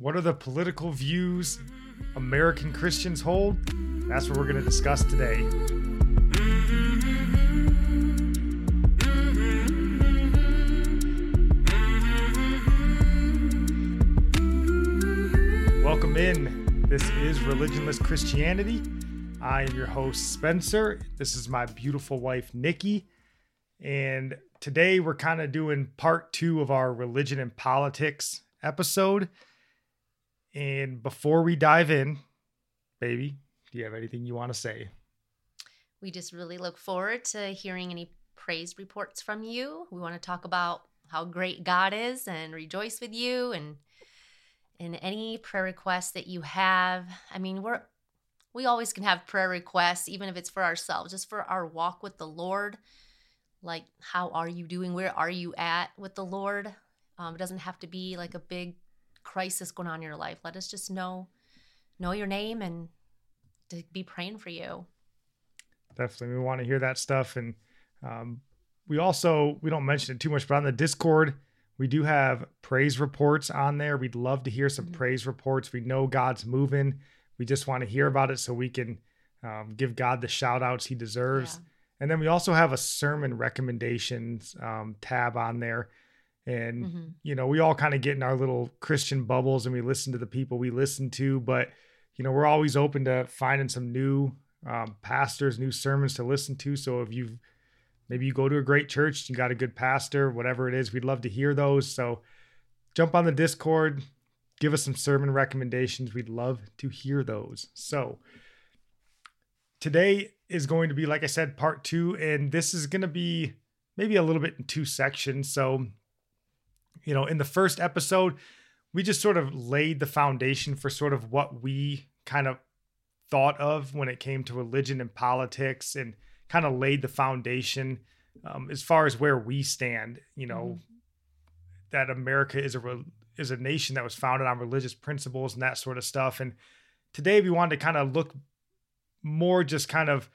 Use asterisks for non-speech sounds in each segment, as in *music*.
What are the political views American Christians hold? That's what we're going to discuss today. Welcome in. This is Religionless Christianity. I am your host, Spencer. This is my beautiful wife, Nikki. And today we're kind of doing part two of our religion and politics episode. And before we dive in, baby, do you have anything you want to say? We just really look forward to hearing any praise reports from you. We want to talk about how great God is and rejoice with you and in any prayer requests that you have. I mean, we're we always can have prayer requests even if it's for ourselves, just for our walk with the Lord. Like how are you doing? Where are you at with the Lord? Um, it doesn't have to be like a big crisis going on in your life. Let us just know know your name and to be praying for you. Definitely, we want to hear that stuff, and um, we also we don't mention it too much, but on the Discord we do have praise reports on there. We'd love to hear some mm-hmm. praise reports. We know God's moving. We just want to hear about it so we can um, give God the shout outs he deserves. Yeah. And then we also have a sermon recommendations um, tab on there. And, mm-hmm. you know, we all kind of get in our little Christian bubbles and we listen to the people we listen to. But, you know, we're always open to finding some new um, pastors, new sermons to listen to. So if you've maybe you go to a great church, you got a good pastor, whatever it is, we'd love to hear those. So jump on the Discord, give us some sermon recommendations. We'd love to hear those. So today is going to be, like I said, part two, and this is going to be maybe a little bit in two sections. So, you know, in the first episode, we just sort of laid the foundation for sort of what we kind of thought of when it came to religion and politics and kind of laid the foundation um, as far as where we stand. You know, mm-hmm. that America is a re- is a nation that was founded on religious principles and that sort of stuff. And today we wanted to kind of look more just kind of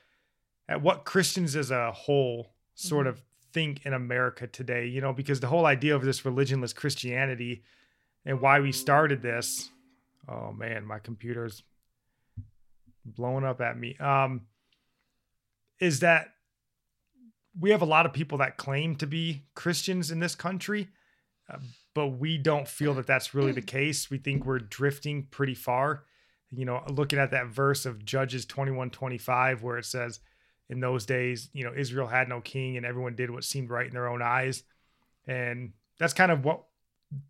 at what Christians as a whole sort mm-hmm. of think in America today. You know, because the whole idea of this religionless Christianity and why we started this. Oh man, my computer's blowing up at me. Um, is that we have a lot of people that claim to be Christians in this country, uh, but we don't feel that that's really the case. We think we're drifting pretty far. You know, looking at that verse of Judges 21 25, where it says, In those days, you know, Israel had no king and everyone did what seemed right in their own eyes. And that's kind of what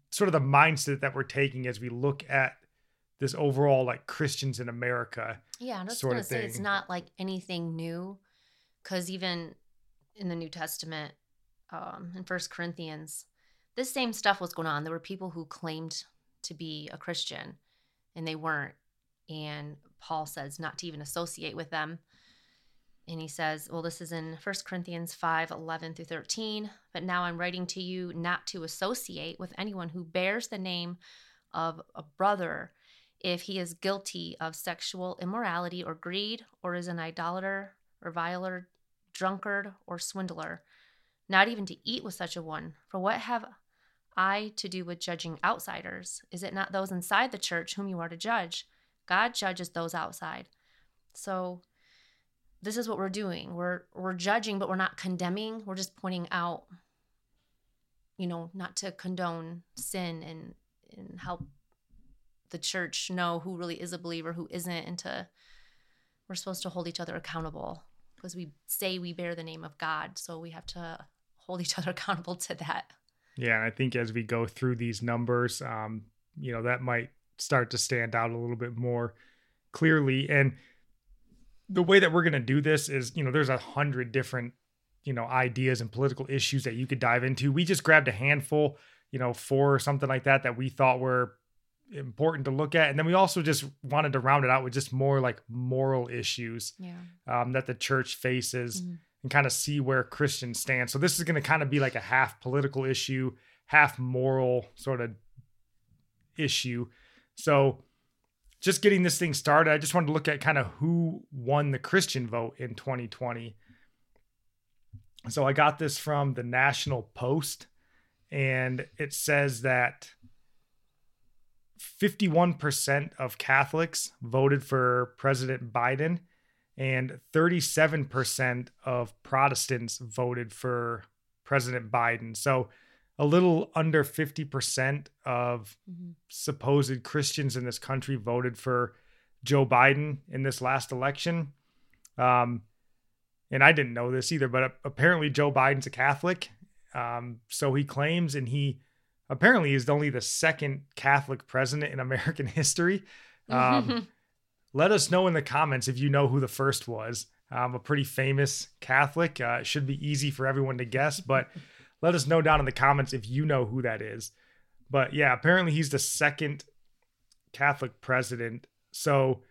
sort of the mindset that we're taking as we look at this overall like Christians in America. Yeah, I was going to say it's not like anything new because even in the New Testament, um, in First Corinthians, this same stuff was going on. There were people who claimed to be a Christian and they weren't. And Paul says not to even associate with them. And he says, well, this is in First Corinthians 5 11 through 13. But now I'm writing to you not to associate with anyone who bears the name of a brother if he is guilty of sexual immorality or greed, or is an idolater, reviler, drunkard, or swindler, not even to eat with such a one. For what have I to do with judging outsiders? Is it not those inside the church whom you are to judge? God judges those outside. So this is what we're doing. We're we're judging, but we're not condemning. We're just pointing out, you know, not to condone sin and and help the church know who really is a believer, who isn't, and to we're supposed to hold each other accountable because we say we bear the name of God. So we have to hold each *laughs* other accountable to that. Yeah, I think as we go through these numbers, um, you know, that might start to stand out a little bit more clearly. And the way that we're going to do this is, you know, there's a hundred different, you know, ideas and political issues that you could dive into. We just grabbed a handful, you know, four or something like that that we thought were important to look at. And then we also just wanted to round it out with just more like moral issues Yeah. um, that the church faces Mhm. and kind of see where Christians stand. So this is going to kind of be like a half political issue, half moral sort of issue. So just getting this thing started, I just wanted to look at kind of who won the Christian vote in 2020. So I got this from the National Post, and it says that 51% of Catholics voted for President Biden, and 37% of Protestants voted for President Biden. So a little under 50% of hmm supposed Christians in this country voted for Joe Biden in this last election. Um, and I didn't know this either, but apparently Joe Biden's a Catholic. Um, so he claims, and he apparently is only the second Catholic president in *laughs* American history. Um, *laughs* let us know in the comments if you know who the first was. A pretty famous Catholic. Uh, it should be easy for everyone to guess, but *laughs* let us know down in the comments if you know who that is. But yeah, apparently he's the second Catholic president. So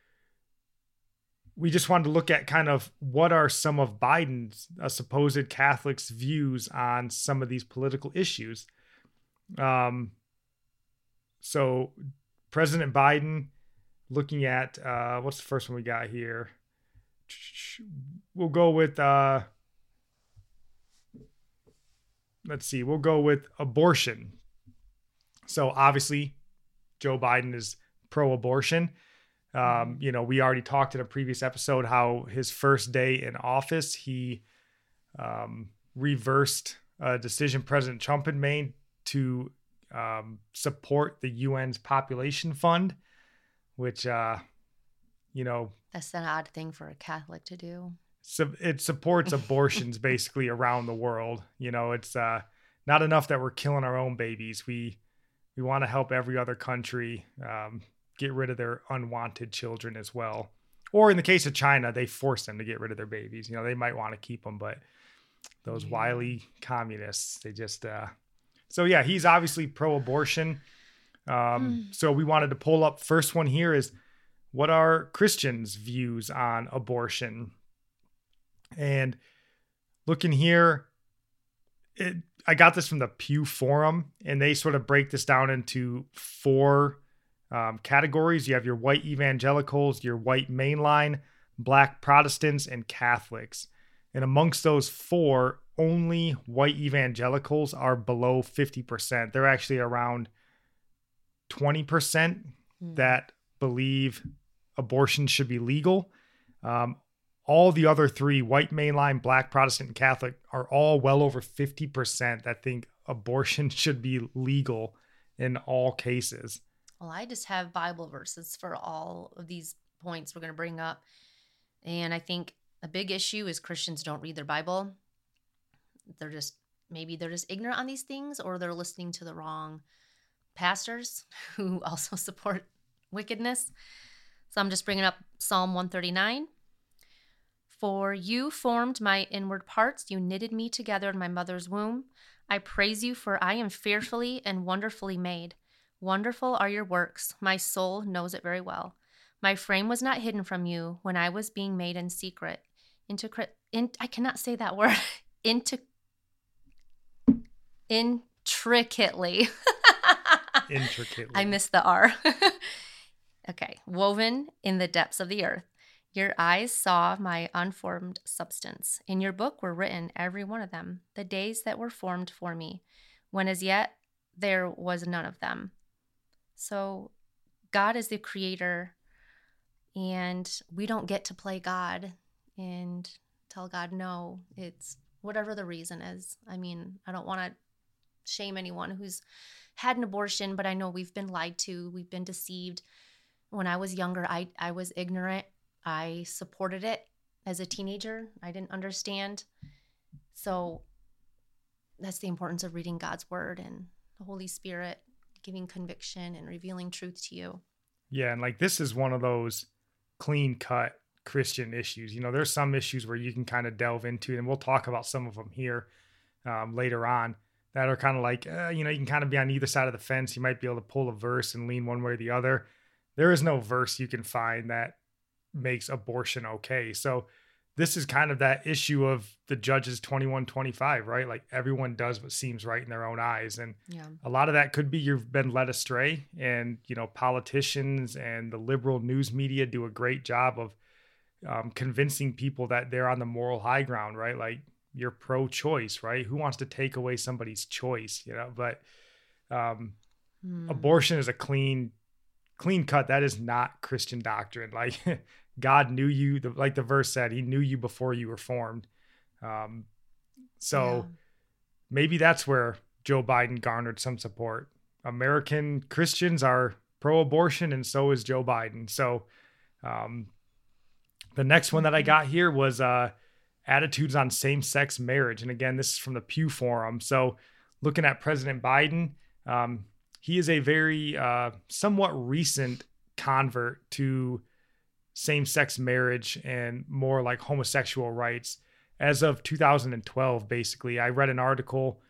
we just wanted to look at kind of what are some of Biden's uh, supposed Catholics' views on some of these political issues. Um, so President Biden, looking at uh, what's the first one we got here? We'll go with uh, let's see, we'll go with abortion. So obviously, Joe Biden is pro-abortion. Um, you know, we already talked in a previous episode how his first day in office, he um, reversed a decision President Trump had made to um, support the UN's population fund, which, uh, you know, That's an odd thing for a Catholic to do. So it supports abortions *laughs* basically around the world. You know, it's uh, not enough that we're killing our own babies. We we want to help every other country um, get rid of their unwanted children as well. Or in the case of China, they force them to get rid of their babies. You know, they might want to keep them, but those Yeah. wily communists, they just. Uh... So yeah, he's obviously pro-abortion. Um, so we wanted to pull up. First one here is what are Christians' views on abortion? And looking here, it, I got this from the Pew Forum, and they sort of break this down into four um, categories. You have your white evangelicals, your white mainline, black Protestants, and Catholics. And amongst those four, only white evangelicals are below 50%. They're actually around 20% Mm. that believe abortion should be legal. Um, all the other three, white mainline, black Protestant, and Catholic, are all well over 50% that think abortion *laughs* should be legal in all cases. Well, I just have Bible verses for all of these points we're going to bring up. And I think a big issue is Christians don't read their Bible. They're just, maybe they're just ignorant on these things or they're listening to the wrong pastors *laughs* who also support wickedness. So I'm just bringing up Psalm 139. For you formed my inward parts, you knitted me together in my mother's womb. I praise you, for I am fearfully and wonderfully made. Wonderful are your works. My soul knows it very well. My frame was not hidden from you when I was being made in secret. Into in, I cannot say that word. *laughs* Into intricately. *laughs* Intricately. I missed the R. *laughs* okay. Woven in the depths of the earth. Your eyes saw my unformed substance. In your book were written, every one of them, the days that were formed for me, when as yet there was none of them. So, God is the creator, and we don't get to play God and tell God no. It's whatever the reason is. I mean, I don't want to shame anyone who's had an abortion, but I know we've been lied to, we've been deceived. When I was younger, I, I was ignorant. I supported it as a teenager. I didn't understand. So that's the importance of reading God's word and the Holy Spirit giving conviction and revealing truth to you. Yeah, and like this is one of those clean cut Christian issues. You know, there's some issues where you can kind of delve into, and we'll talk about some of them here um, later on. that are kind of like, uh, you know, you can kind of be on either side of the fence. You might be able to pull a verse and lean one way or the other. There is no verse you can find that makes abortion okay. So this is kind of that issue of the judges 21 25 right? Like everyone does what seems right in their own eyes. And yeah. a lot of that could be you've been led astray and you know politicians and the liberal news media do a great job of um, convincing people that they're on the moral high ground right? Like you're pro-choice right? Who wants to take away somebody's choice you know? But um, mm. abortion is a clean clean cut. That is not christian doctrine. *laughs* Like God knew you, the, like the verse said, He knew you before you were formed. Um, so yeah. maybe that's where Joe Biden garnered some support. American Christians are pro-abortion, and so is Joe Biden. So um, the next one that I got here was uh, attitudes on same-sex marriage, and again, this is from the Pew Forum. So looking at President Biden, um, he is a very uh, somewhat recent convert to same sex marriage and more like homosexual rights. As of 2012 basically i read an article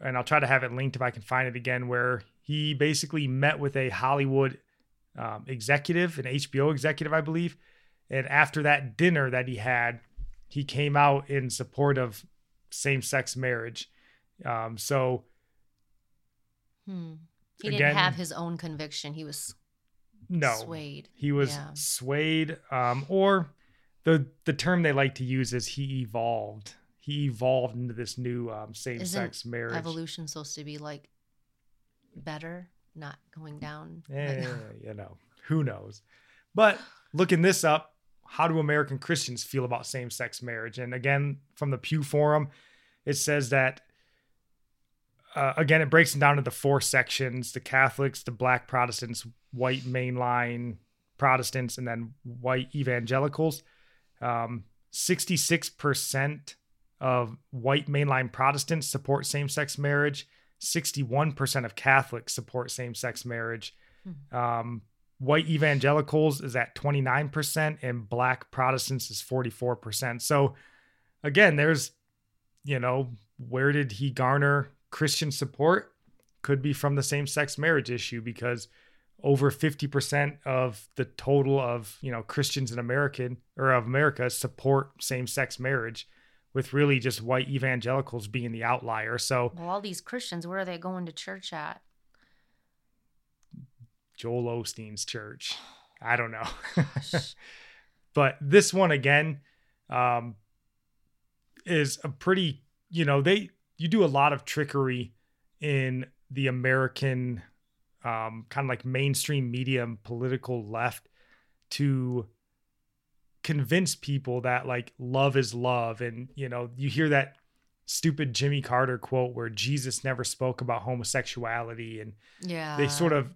and i'll try to have it linked if i can find it again where he basically met with a hollywood um, executive an hbo executive i believe. And after that dinner that he had he came out in support of same-sex marriage. Um, so hmm. he again, didn't have his own conviction. He was no. Swayed he was yeah. swayed um or the the term they like to use is he evolved. He evolved into this new um, same-sex marriage. evolution supposed to be like better not going down? Yeah, you know who knows? But looking this up how do american christians feel about same-sex marriage? And again from the pew forum it says that uh, again, it breaks them down into four sections the Catholics, the Black Protestants, white mainline Protestants, and then white evangelicals. Um, 66% of white mainline Protestants support same sex marriage, 61% of Catholics support same sex marriage. Hmm. Um, white evangelicals is at 29%, and Black Protestants is 44%. So, again, there's, you know, where did he garner Christian support could be from the same sex marriage issue because over 50% of the total of, you know, Christians in American or of America support same sex marriage with really just white evangelicals being the outlier. So well, all these Christians, where are they going to church at? Joel Osteen's church. I don't know. *laughs* but this one again um, is a pretty, you know, they you do a lot of trickery in the American um, kind of like mainstream media and political left to convince people that like love is love. And you know you hear that stupid Jimmy Carter quote where Jesus never spoke about homosexuality and yeah. they sort of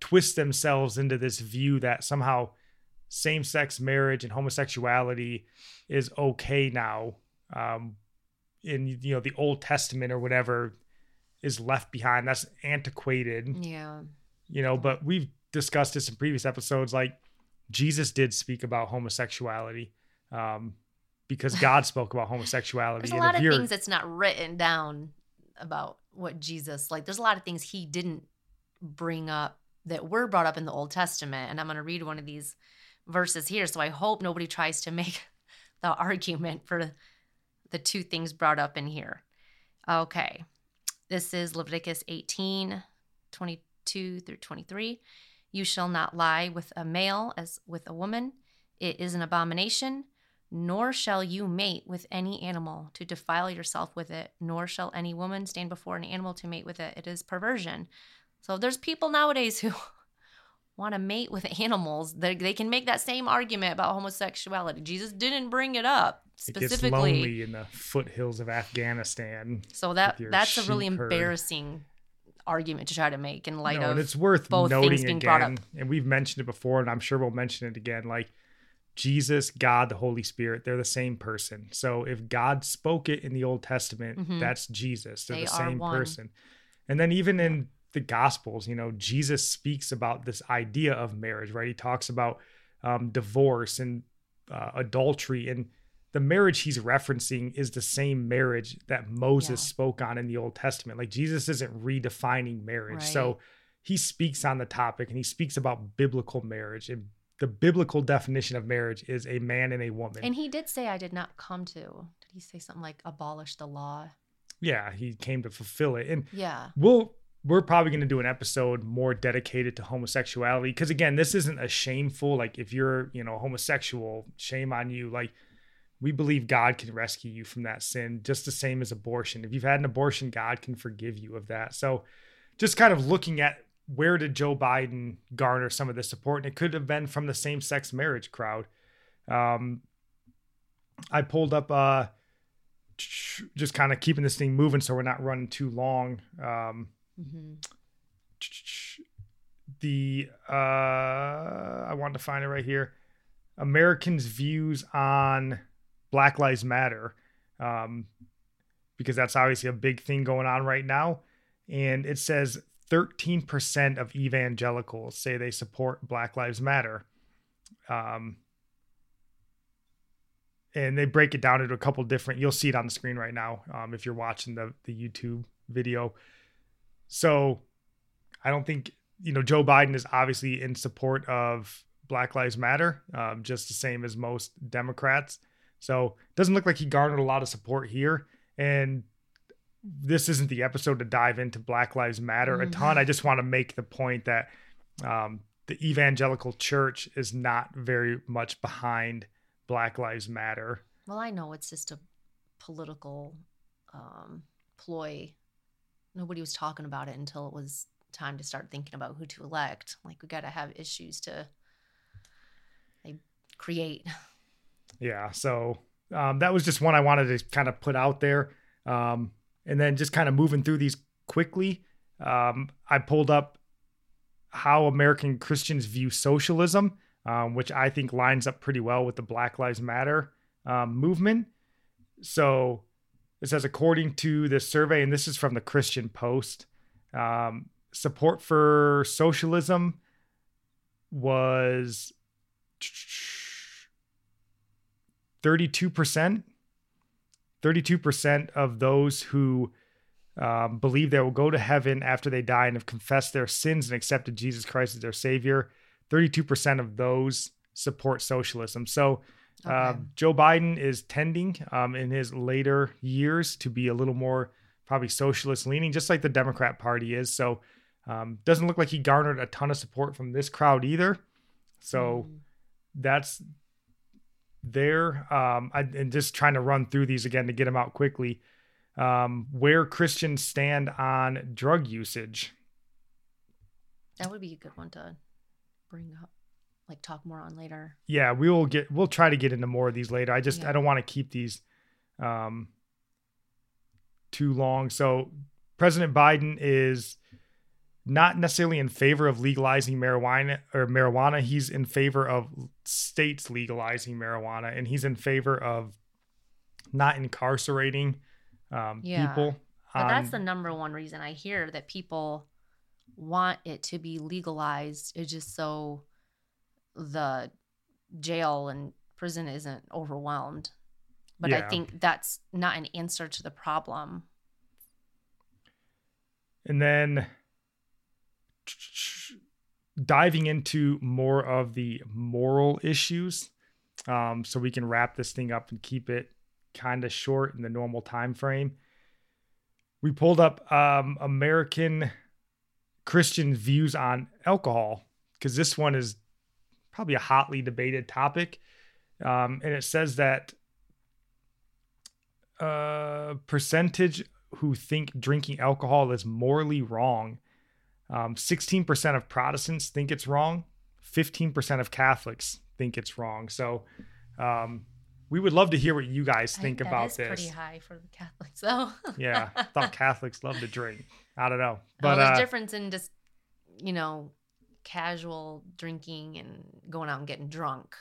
twist themselves into this view that somehow same-sex marriage and homosexuality is okay now. Um, in you know the Old Testament or whatever is left behind. That's antiquated. Yeah. You know, but we've discussed this in previous episodes. Like Jesus did speak about homosexuality. Um, because *laughs* God spoke about homosexuality. There's a lot of things that's not written down about what Jesus like. There's a lot of things he didn't bring up that were brought up in the Old Testament, and I'm going to read one of these verses here. So I hope nobody tries to make *laughs* the argument for the two things brought up in here. Okay. This is Leviticus 18, 22 through 23. You shall not lie with a male as with a woman. It is an abomination. Nor shall you mate with any animal to defile yourself with it, nor shall any woman stand before an animal to mate with it. It is perversion. So there's people nowadays who *laughs* want to mate with *laughs* animals. They, they can make that same argument about homosexuality. Jesus didn't bring it up specifically. It gets lonely in the foothills of Afghanistan. So that that's a really herd. embarrassing argument to try to make in light no, of and it's worth both noting again. And we've mentioned it before, and I'm sure we'll mention it again. Like Jesus, God, the Holy Spirit, they're the same person. So if God spoke it in the Old Testament, mm-hmm. that's Jesus. They're they the same person. And then even in the Gospels, you know, Jesus speaks about this idea of marriage, right? He talks about um, divorce and uh, adultery and the marriage he's referencing is the same marriage that Moses Yeah. spoke on in the Old Testament. Like Jesus isn't redefining marriage. So he speaks on the topic and he speaks about biblical marriage. And the biblical definition of marriage is a man and a woman. And he did say, I did not come to. Did he say something like abolish the law? yeah, he came to fulfill it. And Yeah. we'll we're probably going to do an episode more dedicated to homosexuality because again this isn't a shameful like if you're you know homosexual shame on you like we believe god can rescue you from that sin just the same as abortion. If you've had an abortion god can forgive you of that. So just kind of looking at where did joe biden garner some of the support and it could have been from the same-sex marriage crowd. Um i pulled up uh just kind of keeping this thing moving so we're not running too long. Um hmm the uh I wanted to find it right here. Americans' views on Black Lives Matter. Um because that's obviously a big thing going on right now. And it says 13% of evangelicals say they support Black Lives Matter. Um and they break it down into a couple different you'll see it on the screen right now um, if you're watching the the youtube video so I don't think you know Joe Biden is obviously in support of Black Lives Matter, um, just the same as most Democrats. So it doesn't look like he garnered a lot of support here. And this isn't the episode to dive into Black Lives Matter a Mhm. ton. I just want to make the point that um, the evangelical church is not very much behind Black Lives Matter. Well, I know it's just a political um, ploy. Nobody was talking about it until it was time to start thinking about who to elect. Like we got to have issues to like, create. Yeah. So um, that was just one I wanted to kind of put out there. Um, and then just kind of moving through these quickly, um, I pulled up how American Christians view socialism, um, which I think lines up pretty well with the Black Lives Matter um, movement. So it says, according to this survey, and this is from the Christian Post, um, support for socialism was 32%. 32% of those who um, believe they will go to heaven after they die and have confessed their sins and accepted Jesus Christ as their Savior, 32% of those support socialism. So uh, Okay. Joe Biden is tending um, in his later years to be a little more probably socialist leaning, just like the Democrat Party is. So um, doesn't look like he garnered a ton of support from this crowd either. So Mm. that's there. Um, I, and just trying to run through these again to get them out quickly. Um, where Christians stand on drug usage. that would be a good one to bring up, like talk more on later. Yeah, we will get. We'll try to get into more of these later. I just Yeah. I don't want to keep these um, too long. So President Biden is not necessarily in favor of legalizing marijuana or marijuana. He's in favor of states legalizing marijuana, and he's in favor of not incarcerating um, Yeah. people. But that's the number one reason I hear that people want it to be legalized It's just so the jail and prison isn't overwhelmed. But I think that's not an answer to the problem. And then diving into more of the moral issues um, so we can wrap this thing up and keep it kind of short in the normal time frame we pulled up um, american christian views on alcohol because this one is probably a hotly debated topic um, and it says that uh, percentage who think drinking alcohol is morally wrong. Um, 16% of Protestants think it's wrong. 15% of Catholics think it's wrong. So um, we would love to hear what you guys think that about is this. pretty high for the Catholics, though. *laughs* yeah, I thought Catholics love to drink. I don't know, But but there's uh, difference in just, you know, casual drinking and going out and getting drunk.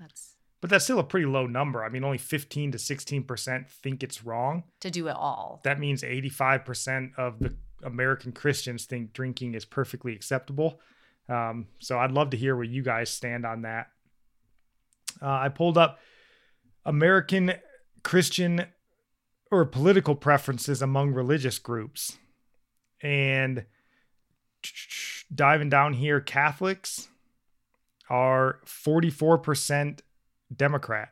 That's but that's still a pretty low number. I mean, only 15 to 16% think it's wrong. to do it all. That means 85% of the American Christians think drinking is perfectly acceptable. Um, so I'd love to hear where you guys stand on that. Uh, I pulled up American Christian or political preferences among religious groups. And diving down here, Catholics are 44% Democrat.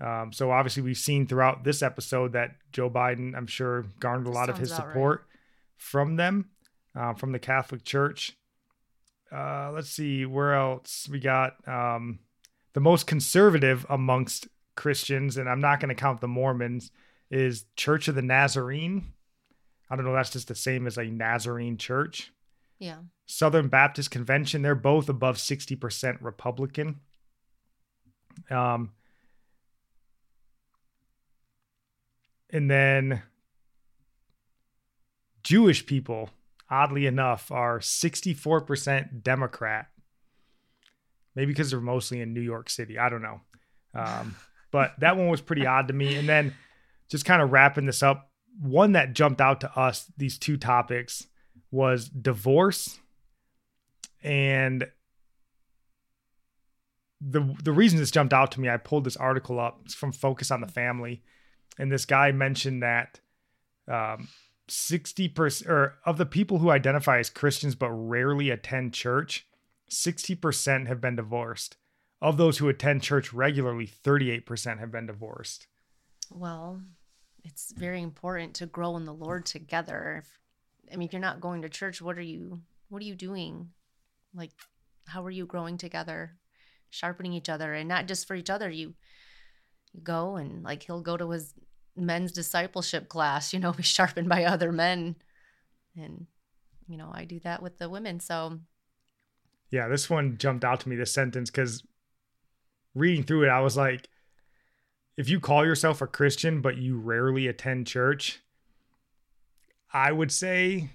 Um, so obviously, we've seen throughout this episode that Joe Biden, I'm sure, garnered a lot of his support right. from them, uh, from the Catholic Church. Uh, let's see where else we got um, the most conservative amongst Christians, and I'm not going to count the Mormons, is Church of the Nazarene. I don't know. That's just the same as a Nazarene church. Yeah. Southern Baptist Convention, they're both above 60% Republican. Um, and then Jewish people, oddly enough, are 64% Democrat. Maybe because they're mostly in New York City. I don't know. Um, *laughs* but that one was pretty odd to me. And then just kind of wrapping this up, one that jumped out to us, these two topics, was divorce and the the reason this jumped out to me, I pulled this article up it's from Focus on the Family, and this guy mentioned that um, sixty percent or of the people who identify as Christians but rarely attend church, sixty percent have been divorced. Of those who attend church regularly, thirty eight percent have been divorced. Well, it's very important to grow in the Lord together. If, I mean, if you're not going to church, what are you what are you doing? Like, how are you growing together? Sharpening each other, and not just for each other. You, you go and like he'll go to his men's discipleship class. You know, *laughs* be sharpened by other men, and you know I do that with the women. So, yeah, this one jumped out to me. This sentence because reading through it, I was like, if you call yourself a Christian but you rarely attend church, I would say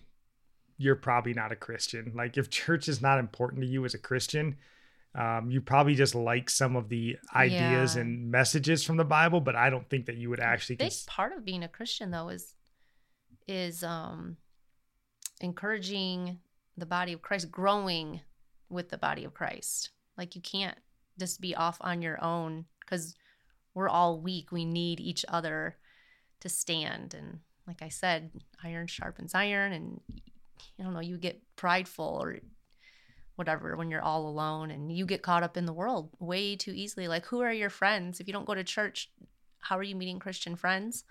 you're probably not a Christian. Like if church is not important to you as a Christian, um, you probably just like some of the ideas yeah. and messages from the Bible, but I don't think that you would actually. big cons- part of being a Christian though is is um, encouraging the body of Christ, growing with the body of Christ. Like you can't just be off on your own because we're all weak. We need each other to stand. And like I said, iron sharpens iron, and I don't know, you get prideful or whatever when you're all alone and you get caught up in the world way too easily. Like, who are your friends? If you don't go to church, how are you meeting Christian friends?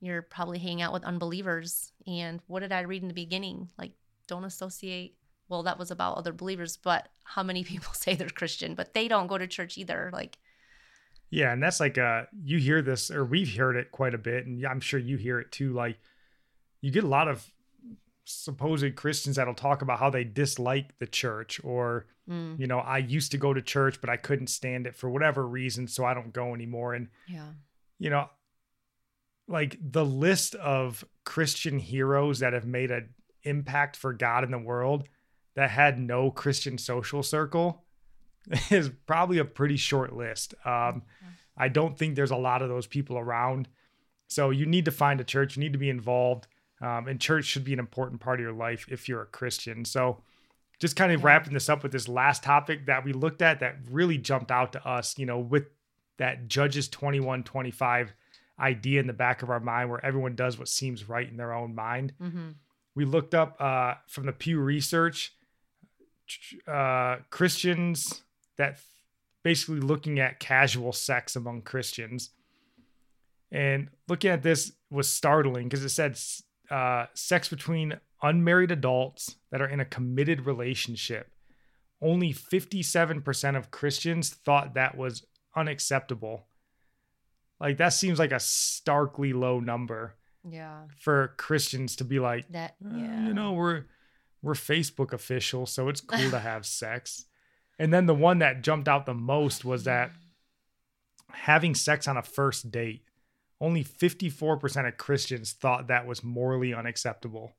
You're probably hanging out with unbelievers. And what did I read in the beginning? Like, don't associate. Well, that was about other believers, but how many *laughs* people say they're Christian, but they don't go to church either? Like, yeah, and that's like uh you hear this or we've heard it quite a bit and I'm sure you hear it too like you get a lot of supposed Christians that'll talk about how they dislike the church or mm. you know I used to go to church but I couldn't stand it for whatever reason so I don't go anymore and yeah you know like the list of Christian heroes that have made an impact for God in the world that had no Christian social circle *laughs* is probably a pretty short list um, I don't think there's a lot of those people around so you need to find a church you need to be involved um, and church should be an important part of your life if you're a Christian. So, just kind of yeah. wrapping this up with this last topic that we looked at that really jumped out to us, you know, with that Judges 21 25 idea in the back of our mind where everyone does what seems right in their own mind. Mm-hmm. We looked up uh, from the Pew Research uh, Christians that basically looking at casual sex among Christians. And looking at this was startling because it said uh, sex between unmarried adults that are in a committed relationship. Only 57% of Christians thought that was unacceptable. Like that seems like a starkly low number. Yeah. For Christians to be like that, uh, you know, we're we're Facebook official, so it's cool to have sex. And then the one that jumped out the most was that having sex on a first date only 54% of Christians thought that was morally unacceptable.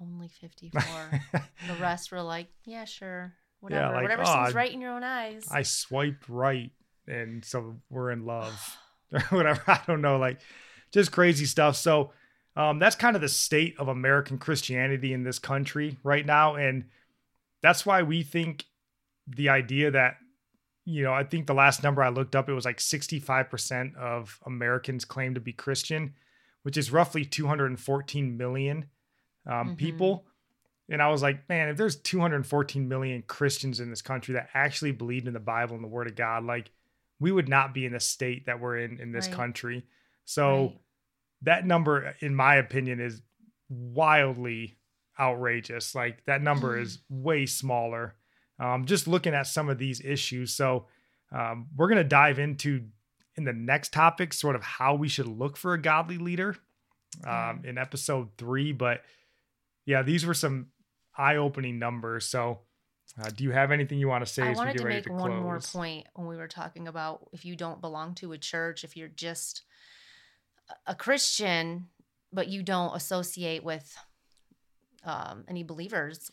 Only 54. *laughs* the rest were like, yeah, sure. Whatever. Yeah, like, Whatever oh, seems right in your own eyes. I swiped right and so we're in love *sighs* *laughs* or whatever. I don't know. Like just crazy stuff. So um, that's kind of the state of American Christianity in this country right now. And that's why we think the idea that you know, I think the last number I looked up, it was like 65% of Americans claim to be Christian, which is roughly 214 million um, mm-hmm. people. And I was like, man, if there's 214 million Christians in this country that actually believed in the Bible and the Word of God, like we would not be in the state that we're in in this right. country. So right. that number, in my opinion, is wildly outrageous. Like that number is way smaller. Um, just looking at some of these issues. So um, we're going to dive into in the next topic, sort of how we should look for a godly leader um, in episode three. But yeah, these were some eye-opening numbers. So uh, do you have anything you want to say? I wanted to make to one more point when we were talking about if you don't belong to a church, if you're just a Christian, but you don't associate with um, any believers.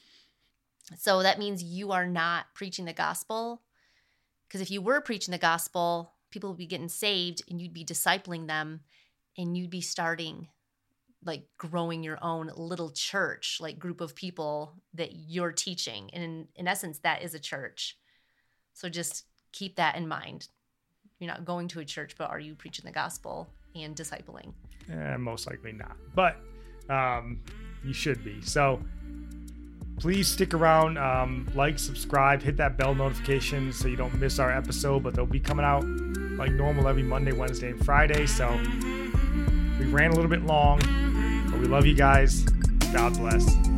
So that means you are not preaching the gospel. Because if you were preaching the gospel, people would be getting saved and you'd be discipling them and you'd be starting like growing your own little church, like group of people that you're teaching. And in, in essence, that is a church. So just keep that in mind. You're not going to a church, but are you preaching the gospel and discipling? Eh, most likely not. But um, you should be. So please stick around, um, like, subscribe, hit that bell notification so you don't miss our episode. But they'll be coming out like normal every Monday, Wednesday, and Friday. So we ran a little bit long, but we love you guys. God bless.